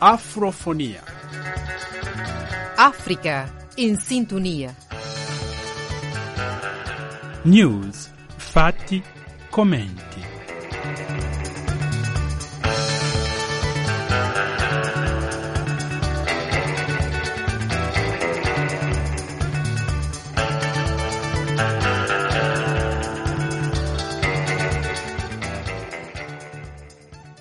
Afrofonia. África em sintonia. News Fati Comente.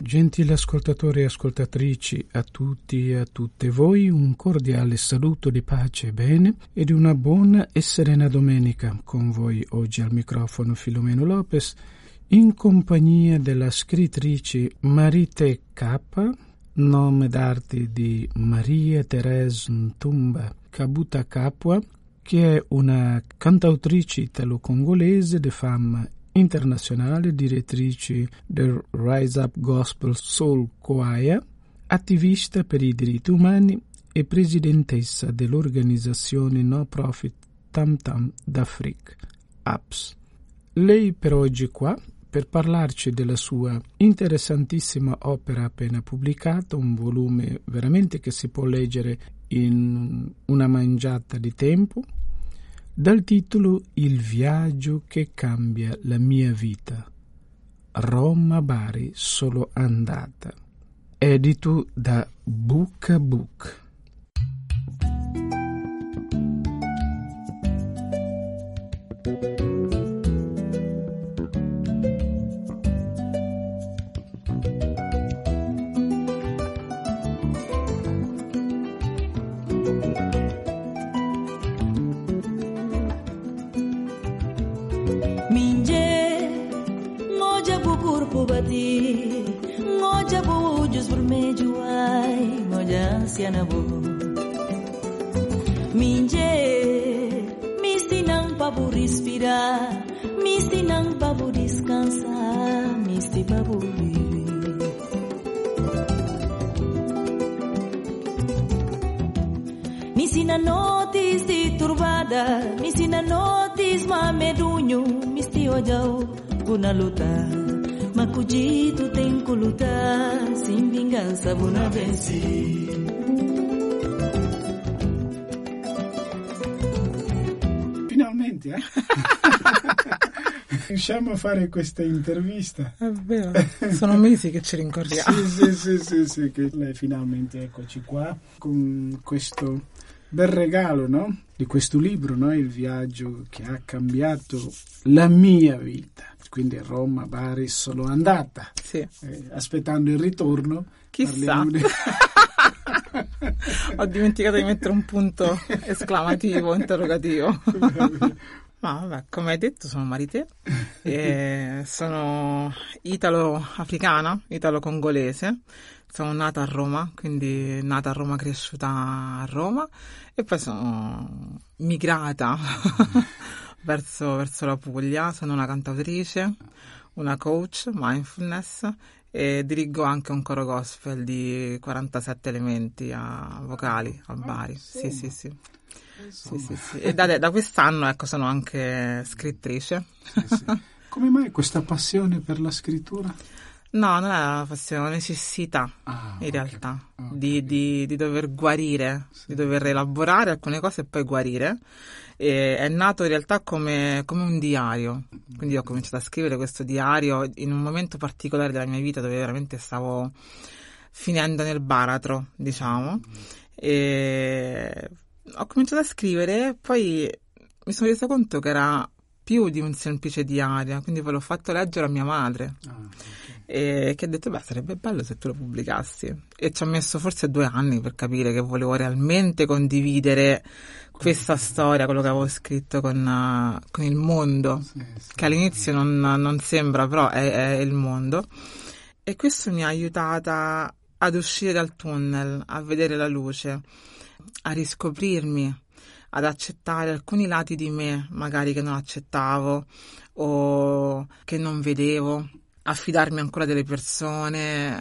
Gentili ascoltatori e ascoltatrici, a tutti e a tutte voi un cordiale saluto di pace e bene e di una buona e serena domenica. Con voi oggi al microfono Filomeno Lopez in compagnia della scrittrice Marite K, nome d'arte di Maria Therese Ntumba Kabuta Kapwa, che è una cantautrice italo-congolese di fama internazionale, direttrice del Rise Up Gospel Soul Choir, attivista per i diritti umani e presidentessa dell'organizzazione no profit Tam Tam d'Afrique, APS. Lei per oggi è qua per parlarci della sua interessantissima opera appena pubblicata, un volume veramente che si può leggere in una mangiata di tempo, dal titolo Il viaggio che cambia la mia vita. Roma-Bari solo andata. Edito da Book a Book. Sibabu Lili. Me ensina de turbada, me ensina noites mamedunho, me estiojau, guna lutar. Macudito tem que lutar, sem vingança vou na vencer. Finalmente, é? Riusciamo a fare questa intervista. È vero, sono mesi che ci rincorriamo. sì, sì, sì, sì, sì, che lei finalmente eccoci qua con questo bel regalo, no? Di questo libro, no? Il viaggio che ha cambiato la mia vita. Quindi Roma, Bari, solo andata. Sì. Eh, aspettando il ritorno. Chissà. Di... Ho dimenticato di mettere un punto esclamativo, interrogativo. Ma vabbè, come hai detto, sono Marite, e sono italo-africana, italo-congolese. Sono nata a Roma, quindi nata a Roma, cresciuta a Roma, e poi sono migrata verso, verso la Puglia. Sono una cantautrice, una coach, mindfulness e dirigo anche un coro gospel di 47 elementi a vocali a Bari. Sì, sì, sì. Sì, sì, sì. E da, da, quest'anno ecco, sono anche scrittrice. Sì, sì. Come mai questa passione per la scrittura? No, non è una passione, una necessità ah, in okay. realtà okay. Di, di, di, dover guarire, di dover elaborare alcune cose e poi guarire. E è nato in realtà come, come, un diario, quindi ho cominciato a scrivere questo diario in un momento particolare della mia vita dove veramente stavo finendo nel baratro, diciamo. E ho cominciato a scrivere, poi mi sono resa conto che era più di un semplice diario, quindi ve l'ho fatto leggere a mia madre. Ah, okay. E che ha detto, beh, sarebbe bello se tu lo pubblicassi. E ci ha messo forse due anni per capire che volevo realmente condividere questa storia, quello che avevo scritto con, uh, con il mondo, sì, sì, che all'inizio non, non, sembra, però è, è il mondo. E questo mi ha aiutata ad uscire dal tunnel, a vedere la luce a riscoprirmi, ad accettare alcuni lati di me, magari che non accettavo o che non vedevo, affidarmi ancora delle persone.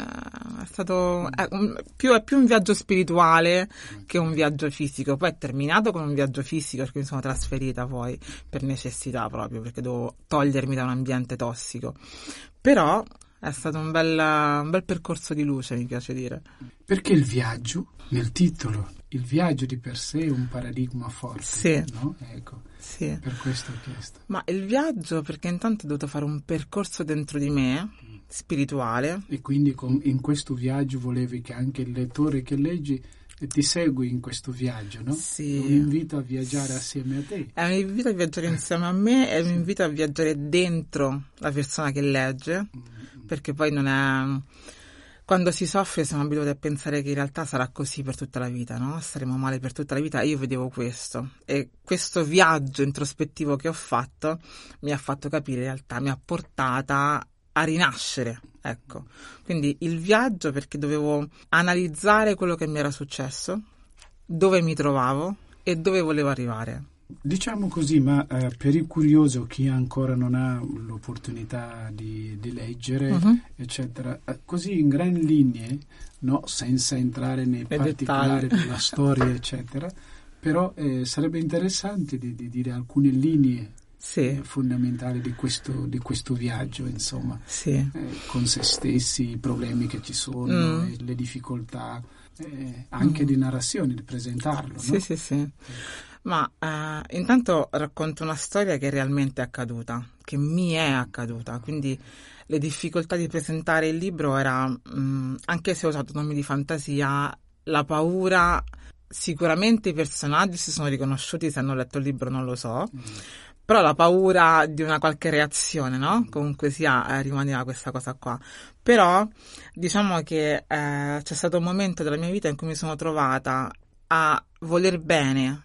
È stato è un, più, è più un viaggio spirituale che un viaggio fisico. Poi è terminato con un viaggio fisico perché mi sono trasferita poi per necessità proprio, perché devo togliermi da un ambiente tossico. Però è stato un bel, un bel percorso di luce, mi piace dire. Perché il viaggio, nel titolo, il viaggio di per sé è un paradigma forte, Sì. no? Ecco, Sì. per questo ho chiesto. Ma il viaggio, perché intanto ho dovuto fare un percorso dentro di me, spirituale, E quindi con- in questo viaggio volevi che anche il lettore che leggi ti segui in questo viaggio, no? Sì. È un invito a viaggiare assieme a te. è un invito a viaggiare insieme a me, è un invito a viaggiare dentro la persona che legge, perché poi non è... Quando si soffre siamo abituati a pensare che in realtà sarà così per tutta la vita, no? Staremo male per tutta la vita. Io vedevo questo e questo viaggio introspettivo che ho fatto mi ha fatto capire in realtà, mi ha portata a rinascere, ecco. Quindi il viaggio perché dovevo analizzare quello che mi era successo, dove mi trovavo e dove volevo arrivare. Diciamo così, ma eh, per il curioso, chi ancora non ha l'opportunità di, di leggere, Mhm. eccetera, eh, così in grandi linee, no, senza entrare nei Nei particolari dettagli. della storia, eccetera, però eh, sarebbe interessante di, di dire alcune linee Sì, eh, fondamentali di questo, di questo viaggio, insomma, sì. eh, con se stessi, i problemi che ci sono, Mm. eh, le difficoltà, eh, anche di narrazione, di presentarlo. no? Sì, sì, sì. Ma eh, intanto racconto una storia che realmente è accaduta, che mi è accaduta, quindi le difficoltà di presentare il libro era, mh, anche se ho usato nomi di fantasia, la paura, sicuramente i personaggi si sono riconosciuti, se hanno letto il libro non lo so, Mm. però la paura di una qualche reazione, no? Comunque sia, eh, rimaneva questa cosa qua. Però diciamo che eh, c'è stato un momento della mia vita in cui mi sono trovata a voler bene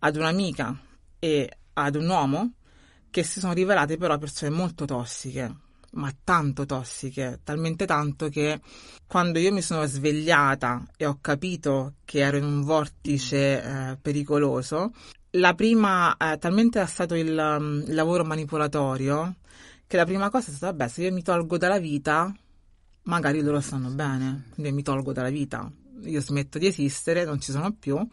ad un'amica e ad un uomo che si sono rivelate però persone molto tossiche, ma tanto tossiche, talmente tanto che quando io mi sono svegliata e ho capito che ero in un vortice eh, pericoloso, la prima, eh, talmente era stato il, um, lavoro manipolatorio che la prima cosa è stata, vabbè, se io mi tolgo dalla vita, magari loro stanno bene, quindi mi tolgo dalla vita, io smetto di esistere, non ci sono più,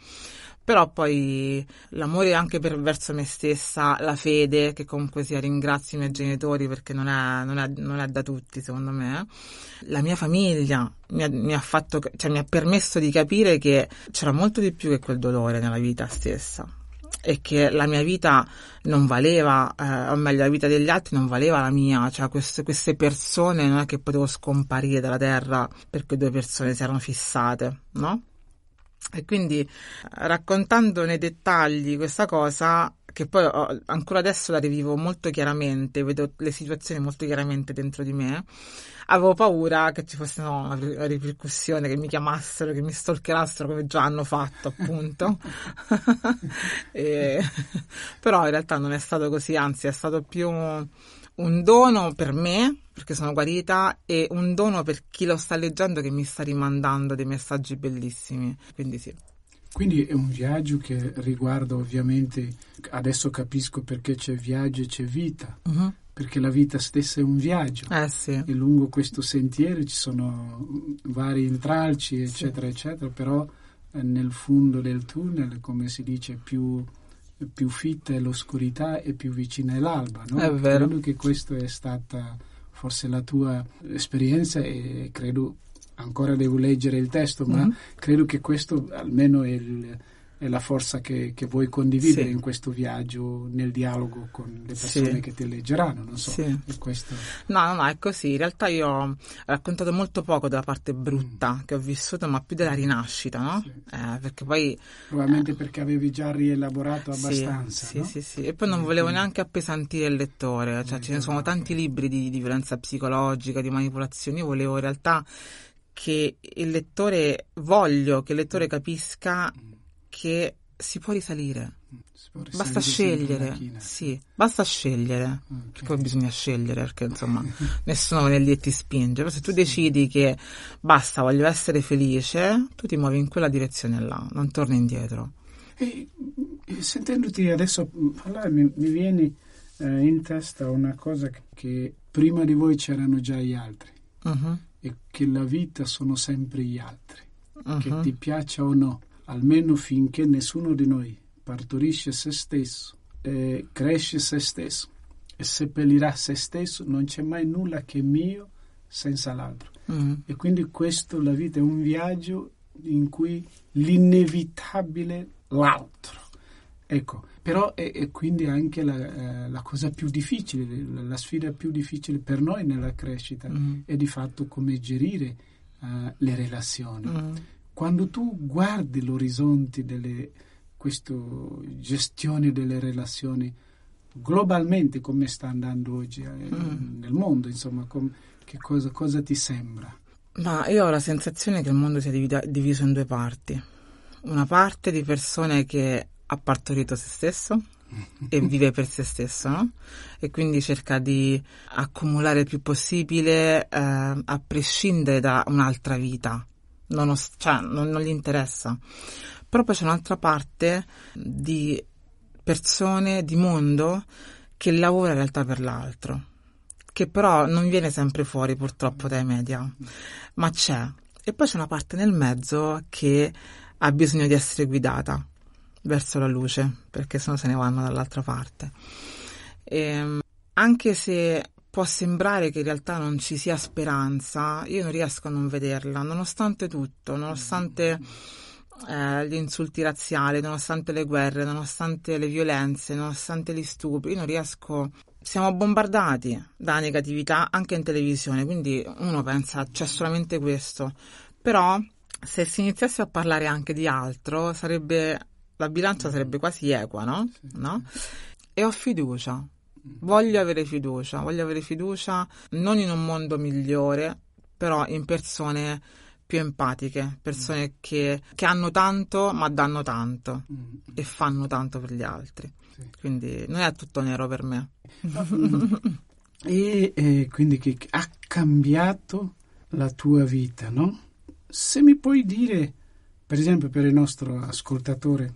però poi l'amore anche per, verso me stessa, la fede, che comunque sia ringrazio i miei genitori perché non è, non è- non è da tutti secondo me, la mia famiglia mi ha, mi ha fatto, cioè mi ha permesso di capire che c'era molto di più che quel dolore nella vita stessa e che la mia vita non valeva, eh, o meglio la vita degli altri non valeva la mia, cioè queste, queste persone non è che potevo scomparire dalla terra perché due persone si erano fissate, no? E quindi raccontando nei dettagli questa cosa, che poi ho- ancora adesso la rivivo molto chiaramente, vedo le situazioni molto chiaramente dentro di me, avevo paura che ci fosse no, una ripercussione, che mi chiamassero, che mi stalkerassero come già hanno fatto appunto. E- Però in realtà non è stato così, anzi è stato più un dono per me, perché sono guarita, e un dono per chi lo sta leggendo che mi sta rimandando dei messaggi bellissimi. Quindi sì. Quindi è un viaggio che riguarda ovviamente, adesso capisco perché c'è viaggio e c'è vita, Mhm. perché la vita stessa è un viaggio. Eh sì. E lungo questo sentiero ci sono vari intralci, eccetera, eccetera, però eh, nel fondo del tunnel, come si dice, più, più fitta è l'oscurità e più vicina è l'alba. No? È vero. Credo che questa è stata forse la tua esperienza e credo ancora devo leggere il testo, ma Mhm. credo che questo almeno è, il- è la forza che, che vuoi condividere Sì. in questo viaggio, nel dialogo con le persone Sì. che ti leggeranno, non so. Sì. Questo... No, no, no, è così. In realtà io ho raccontato molto poco della parte brutta che ho vissuto, ma più della rinascita, no? Eh, perché poi Probabilmente perché avevi già rielaborato abbastanza. Sì, no? sì, sì. E poi non volevo neanche appesantire il lettore, cioè ce ne sono tanti libri di, di violenza psicologica, di manipolazione. Io volevo in realtà che il lettore, voglio che il lettore capisca che si può risalire. Si può Basta risalire sempre scegliere, sì, basta scegliere. Ok. Perché poi bisogna scegliere, perché insomma nessuno viene lì e ti spinge. Però se tu decidi che basta, voglio essere felice, tu ti muovi in quella direzione là, non torni indietro. E, e sentendoti adesso parlare mi, mi viene eh, in testa una cosa che, prima di voi c'erano già gli altri Mhm, e che la vita sono sempre gli altri, che mhm. ti piaccia o no, almeno finché nessuno di noi partorisce se stesso, eh, cresce se stesso e seppellirà se stesso, non c'è mai nulla che è mio senza l'altro. Mm. E quindi questo, la vita è un viaggio in cui l'inevitabile l'altro. Ecco, però è, è quindi anche la, eh, la, cosa più difficile, la, sfida più difficile per noi nella crescita Mm. è di fatto come gerire eh, le relazioni. Mm. Quando tu guardi l'orizzonte delle questa gestione delle relazioni globalmente come sta andando oggi eh, Mm. nel mondo, insomma, com- che cosa, cosa ti sembra? Ma io ho la sensazione che il mondo sia divida- diviso in due parti. Una parte di persone che ha partorito se stesso e vive per se stesso, no? E quindi cerca di accumulare il più possibile eh, a prescindere da un'altra vita. Non, os- cioè, non, non gli interessa. Però poi c'è un'altra parte di persone, di mondo, che lavora in realtà per l'altro, che però non viene sempre fuori purtroppo dai media, ma c'è. E poi c'è una parte nel mezzo che ha bisogno di essere guidata verso la luce, perché sennò se ne vanno dall'altra parte. E, anche se può sembrare che in realtà non ci sia speranza, io non riesco a non vederla, nonostante tutto, nonostante eh, gli insulti razziali, nonostante le guerre, nonostante le violenze, nonostante gli stupri, io non riesco. Siamo bombardati da negatività anche in televisione, quindi uno pensa c'è solamente questo. Però se si iniziasse a parlare anche di altro, sarebbe la bilancia sarebbe quasi equa, no? no? E ho fiducia. Voglio avere fiducia, voglio avere fiducia non in un mondo migliore, però in persone più empatiche, persone che, che hanno tanto ma danno tanto e fanno tanto per gli altri. Sì. Quindi non è tutto nero per me. E eh, quindi che ha cambiato la tua vita, no? Se mi puoi dire, per esempio per il nostro ascoltatore,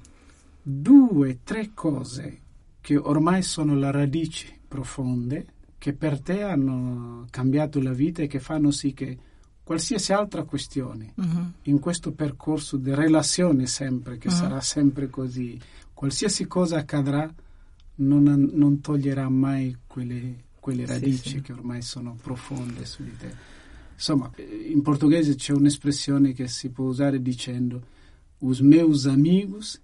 due, tre cose che ormai sono la radici profonde che per te hanno cambiato la vita e che fanno sì che qualsiasi altra questione Mhm. in questo percorso di relazione sempre, che Mhm. sarà sempre così, qualsiasi cosa accadrà non, non toglierà mai quelle, quelle Sì, radici sì. che ormai sono profonde su di te. Insomma, in portoghese c'è un'espressione che si può usare dicendo os meus amigos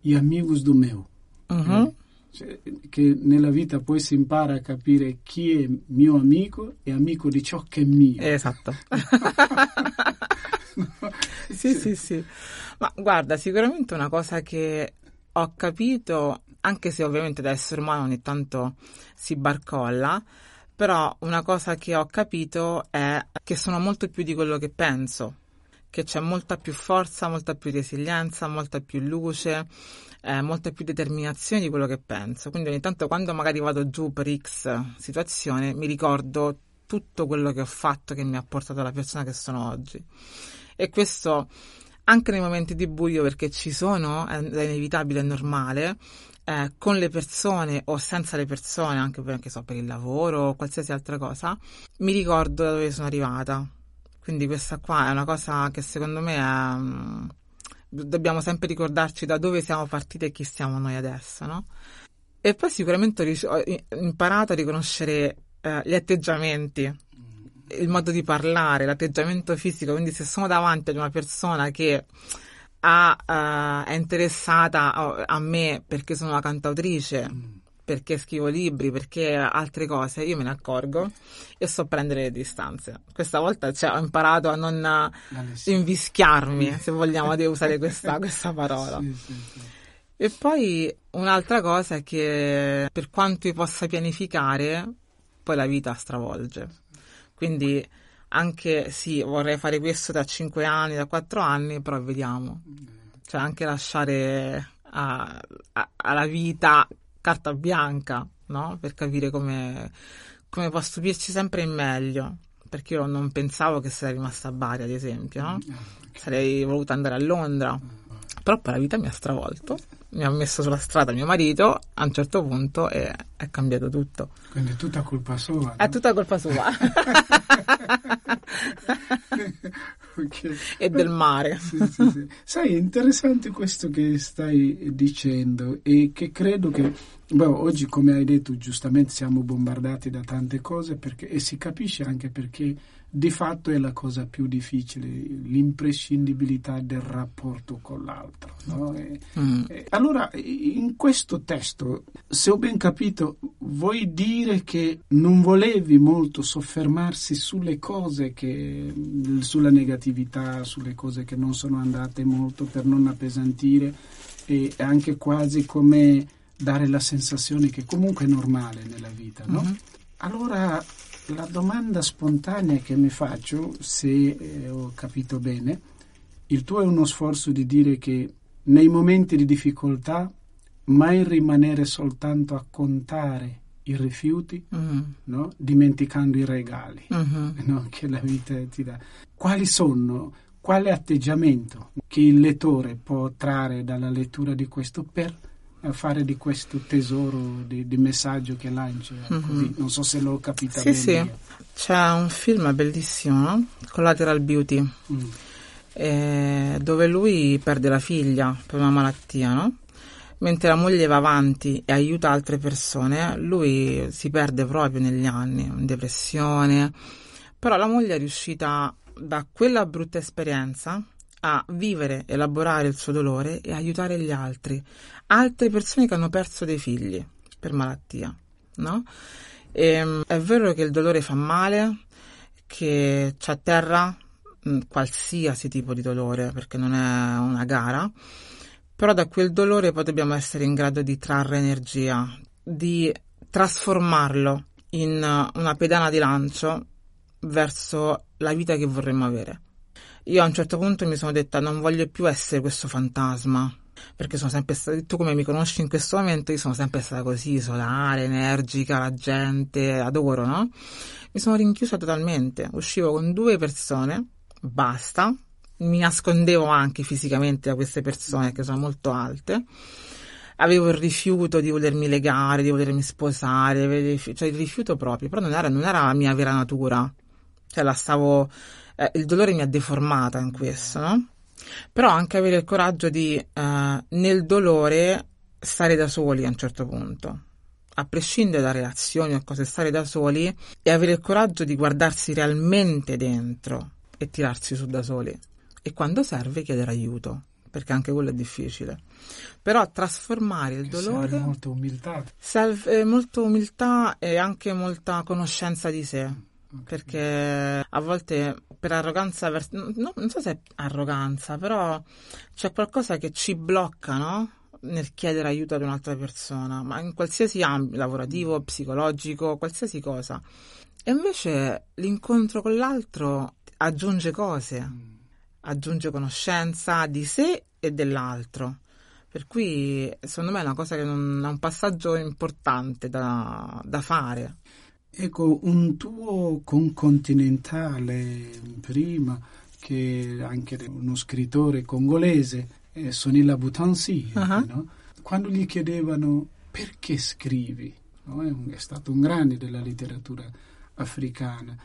e amigos do meu. Mhm. Cioè, che nella vita poi si impara a capire chi è mio amico e amico di ciò che è mio. Esatto. sì, sì, sì. Ma guarda, sicuramente una cosa che ho capito, anche se ovviamente da essere umano ogni tanto si barcolla, però una cosa che ho capito è che sono molto più di quello che penso, che c'è molta più forza, molta più resilienza, molta più luce, eh, molta più determinazione di quello che penso. Quindi ogni tanto quando magari vado giù per X situazione mi ricordo tutto quello che ho fatto che mi ha portato alla persona che sono oggi. E questo anche nei momenti di buio, perché ci sono, è inevitabile, è normale, eh, con le persone o senza le persone, anche per, so, per il lavoro o qualsiasi altra cosa, mi ricordo da dove sono arrivata. Quindi questa qua è una cosa che secondo me è, mm, dobbiamo sempre ricordarci da dove siamo partiti e chi siamo noi adesso, no? E poi sicuramente ho, imparato a riconoscere eh, gli atteggiamenti, il modo di parlare, l'atteggiamento fisico. Quindi se sono davanti ad una persona che ha, eh, è interessata a, a me perché sono una cantautrice, perché scrivo libri, perché altre cose, io me ne accorgo e so prendere le distanze. Questa volta cioè, ho imparato a non invischiarmi, se vogliamo, devo usare questa, questa parola. Sì, sì, sì. E poi un'altra cosa è che per quanto io possa pianificare, poi la vita stravolge. Quindi anche sì, vorrei fare questo da 5 anni, da 4 anni, però vediamo. Cioè anche lasciare a- a- alla vita carta bianca, no? Per capire come, come può stupirci sempre in meglio. Perché io non pensavo che sarei rimasta a Bari, ad esempio, no? Sarei voluta andare a Londra. Però poi la vita mi ha stravolto, mi ha messo sulla strada mio marito a un certo punto e è cambiato tutto. Quindi è tutta colpa sua. È no? tutta colpa sua Ok. e del mare. Sì, sì, sì. Sai, è interessante questo che stai dicendo e che credo che Beh, oggi, come hai detto giustamente, siamo bombardati da tante cose perché, e si capisce anche perché di fatto è la cosa più difficile, l'imprescindibilità del rapporto con l'altro. No? E, mm. e, allora, in questo testo, se ho ben capito, vuoi dire che non volevi molto soffermarsi sulle cose che, sulla negatività, sulle cose che non sono andate molto per non appesantire e anche quasi come dare la sensazione che comunque è normale nella vita, no? Mm-hmm. Allora la domanda spontanea che mi faccio, se eh, ho capito bene, il tuo è uno sforzo di dire che nei momenti di difficoltà mai rimanere soltanto a contare i rifiuti, mm-hmm. no? dimenticando i regali mm-hmm. no? che la vita ti dà. Quali sono, quale atteggiamento che il lettore può trarre dalla lettura di questo per fare di questo tesoro di, di messaggio che lancia. Mm-hmm. Non so se l'ho capita sì, bene. Sì, c'è un film bellissimo? Collateral Beauty, mm. eh, dove lui perde la figlia per una malattia, no? Mentre la moglie va avanti e aiuta altre persone, lui si perde proprio negli anni, in depressione. Però la moglie è riuscita da quella brutta esperienza a vivere, elaborare il suo dolore e aiutare gli altri, altre persone che hanno perso dei figli per malattia, no? E, ehm, è vero che il dolore fa male, che ci atterra mh, qualsiasi tipo di dolore, perché non è una gara, però da quel dolore poi dobbiamo essere in grado di trarre energia, di trasformarlo in una pedana di lancio verso la vita che vorremmo avere. Io a un certo punto mi sono detta non voglio più essere questo fantasma, perché sono sempre stata, tu come mi conosci in questo momento, io sono sempre stata così, solare, energica, la gente, adoro, no? Mi sono rinchiusa totalmente, uscivo con due persone, basta, mi nascondevo anche fisicamente da queste persone che sono molto alte, avevo il rifiuto di volermi legare, di volermi sposare, cioè il rifiuto proprio, però non era, non era la mia vera natura, cioè la stavo eh, il dolore mi ha deformata in questo, no? Però anche avere il coraggio di eh, nel dolore stare da soli a un certo punto, a prescindere da relazioni o cose, stare da soli e avere il coraggio di guardarsi realmente dentro e tirarsi su da soli. E quando serve chiedere aiuto, perché anche quello è difficile. Però trasformare il dolore. Serve molta umiltà. Serve molta umiltà e anche molta conoscenza di sé perché a volte per arroganza, vers- no, non so se è arroganza, però c'è qualcosa che ci blocca, no? Nel chiedere aiuto ad un'altra persona, ma in qualsiasi ambito, lavorativo, psicologico, qualsiasi cosa. E invece l'incontro con l'altro aggiunge cose, aggiunge conoscenza di sé e dell'altro. Per cui secondo me è una cosa che non, è un passaggio importante da, da fare. Ecco, un tuo concontinentale prima, che anche uno scrittore congolese, eh, Sonila Butansi, uh-huh. no? quando gli chiedevano perché scrivi, no? è, un, è, stato un grande della letteratura africana,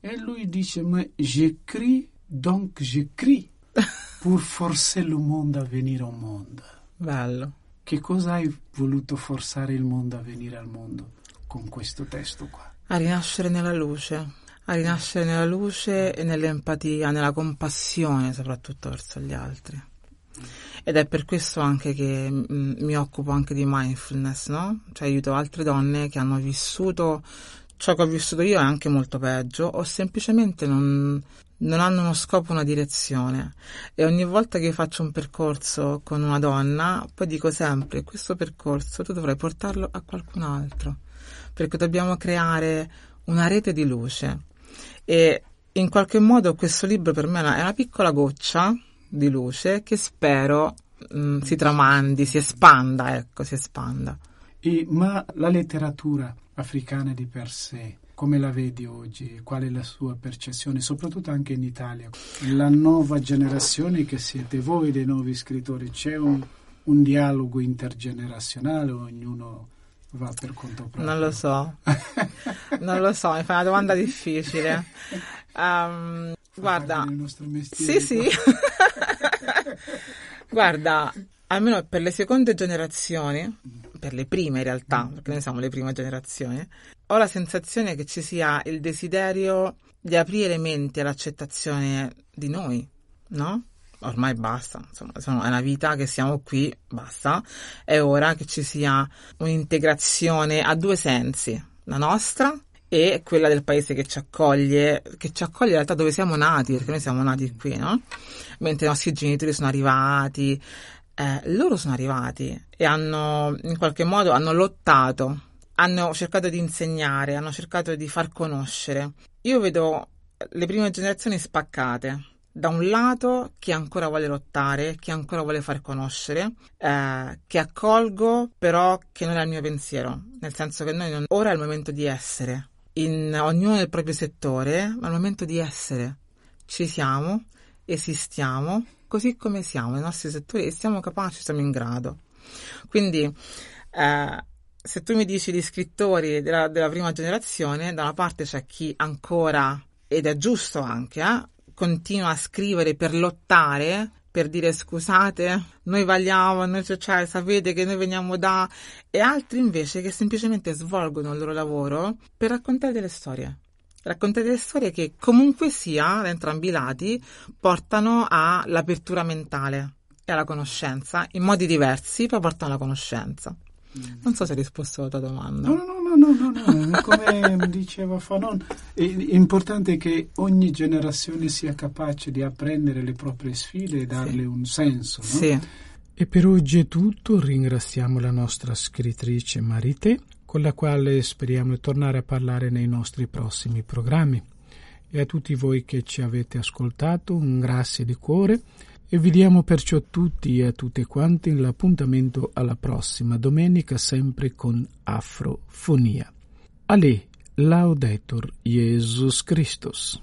e lui dice, ma j'écris, donc j'écris, pour forcer le monde a venire au monde. Bello. Che cosa hai voluto forzare il mondo a venire al mondo con questo testo qua? a rinascere nella luce, a rinascere nella luce e nell'empatia, nella compassione soprattutto verso gli altri. Ed è per questo anche che mm, mi occupo anche di mindfulness, no? Cioè aiuto altre donne che hanno vissuto ciò che ho vissuto io e anche molto peggio, o semplicemente non, non hanno uno scopo, una direzione. E ogni volta che faccio un percorso con una donna, poi dico sempre, questo percorso tu dovrai portarlo a qualcun altro perché dobbiamo creare una rete di luce e in qualche modo questo libro per me è una piccola goccia di luce che spero mh, mm, si tramandi, si espanda, ecco, si espanda. E, ma la letteratura africana di per sé, come la vedi oggi? Qual è la sua percezione, soprattutto anche in Italia? La nuova generazione che siete voi dei nuovi scrittori, c'è un, un dialogo intergenerazionale, ognuno va per conto proprio? Non lo so, non lo so, mi fa una domanda difficile. Um, guarda, sì, sì. guarda, almeno per le seconde generazioni, per le prime in realtà, perché noi siamo le prime generazioni, ho la sensazione che ci sia il desiderio di aprire mente all'accettazione di noi, no? Ormai basta, insomma, è una vita che siamo qui, basta. È ora che ci sia un'integrazione a due sensi, la nostra e quella del paese che ci accoglie, che ci accoglie in realtà dove siamo nati, perché noi siamo nati qui, no? Mentre i nostri genitori sono arrivati, eh, loro sono arrivati e hanno in qualche modo hanno lottato, hanno cercato di insegnare, hanno cercato di far conoscere. Io vedo le prime generazioni spaccate. Da un lato chi ancora vuole lottare, chi ancora vuole far conoscere, eh, che accolgo però che non è il mio pensiero, nel senso che noi non, ora è il momento di essere, in ognuno nel proprio settore, ma è il momento di essere. Ci siamo, esistiamo, così come siamo nei nostri settori e siamo capaci, siamo in grado. Quindi, eh, se tu mi dici gli scrittori della, della, prima generazione, da una parte c'è chi ancora, ed è giusto anche, eh, continua a scrivere per lottare, per dire scusate, noi valiamo, noi, cioè, sapete che noi veniamo da... e altri invece che semplicemente svolgono il loro lavoro per raccontare delle storie raccontare delle storie che comunque sia, da entrambi i lati, portano all'apertura mentale e alla conoscenza, in modi diversi, però portano alla conoscenza. Non so se hai risposto alla tua domanda. No, no, no, no, no, no. come diceva Fanon, è importante che ogni generazione sia capace di apprendere le proprie sfide e darle sì. un senso. No? Sì. E per oggi è tutto, ringraziamo la nostra scrittrice Marite con la quale speriamo di tornare a parlare nei nostri prossimi programmi. E a tutti voi che ci avete ascoltato, un grazie di cuore e vi diamo perciò tutti e a tutte quante l'appuntamento alla prossima domenica sempre con Afrofonia. Ale, Laudetur Jesus Christus.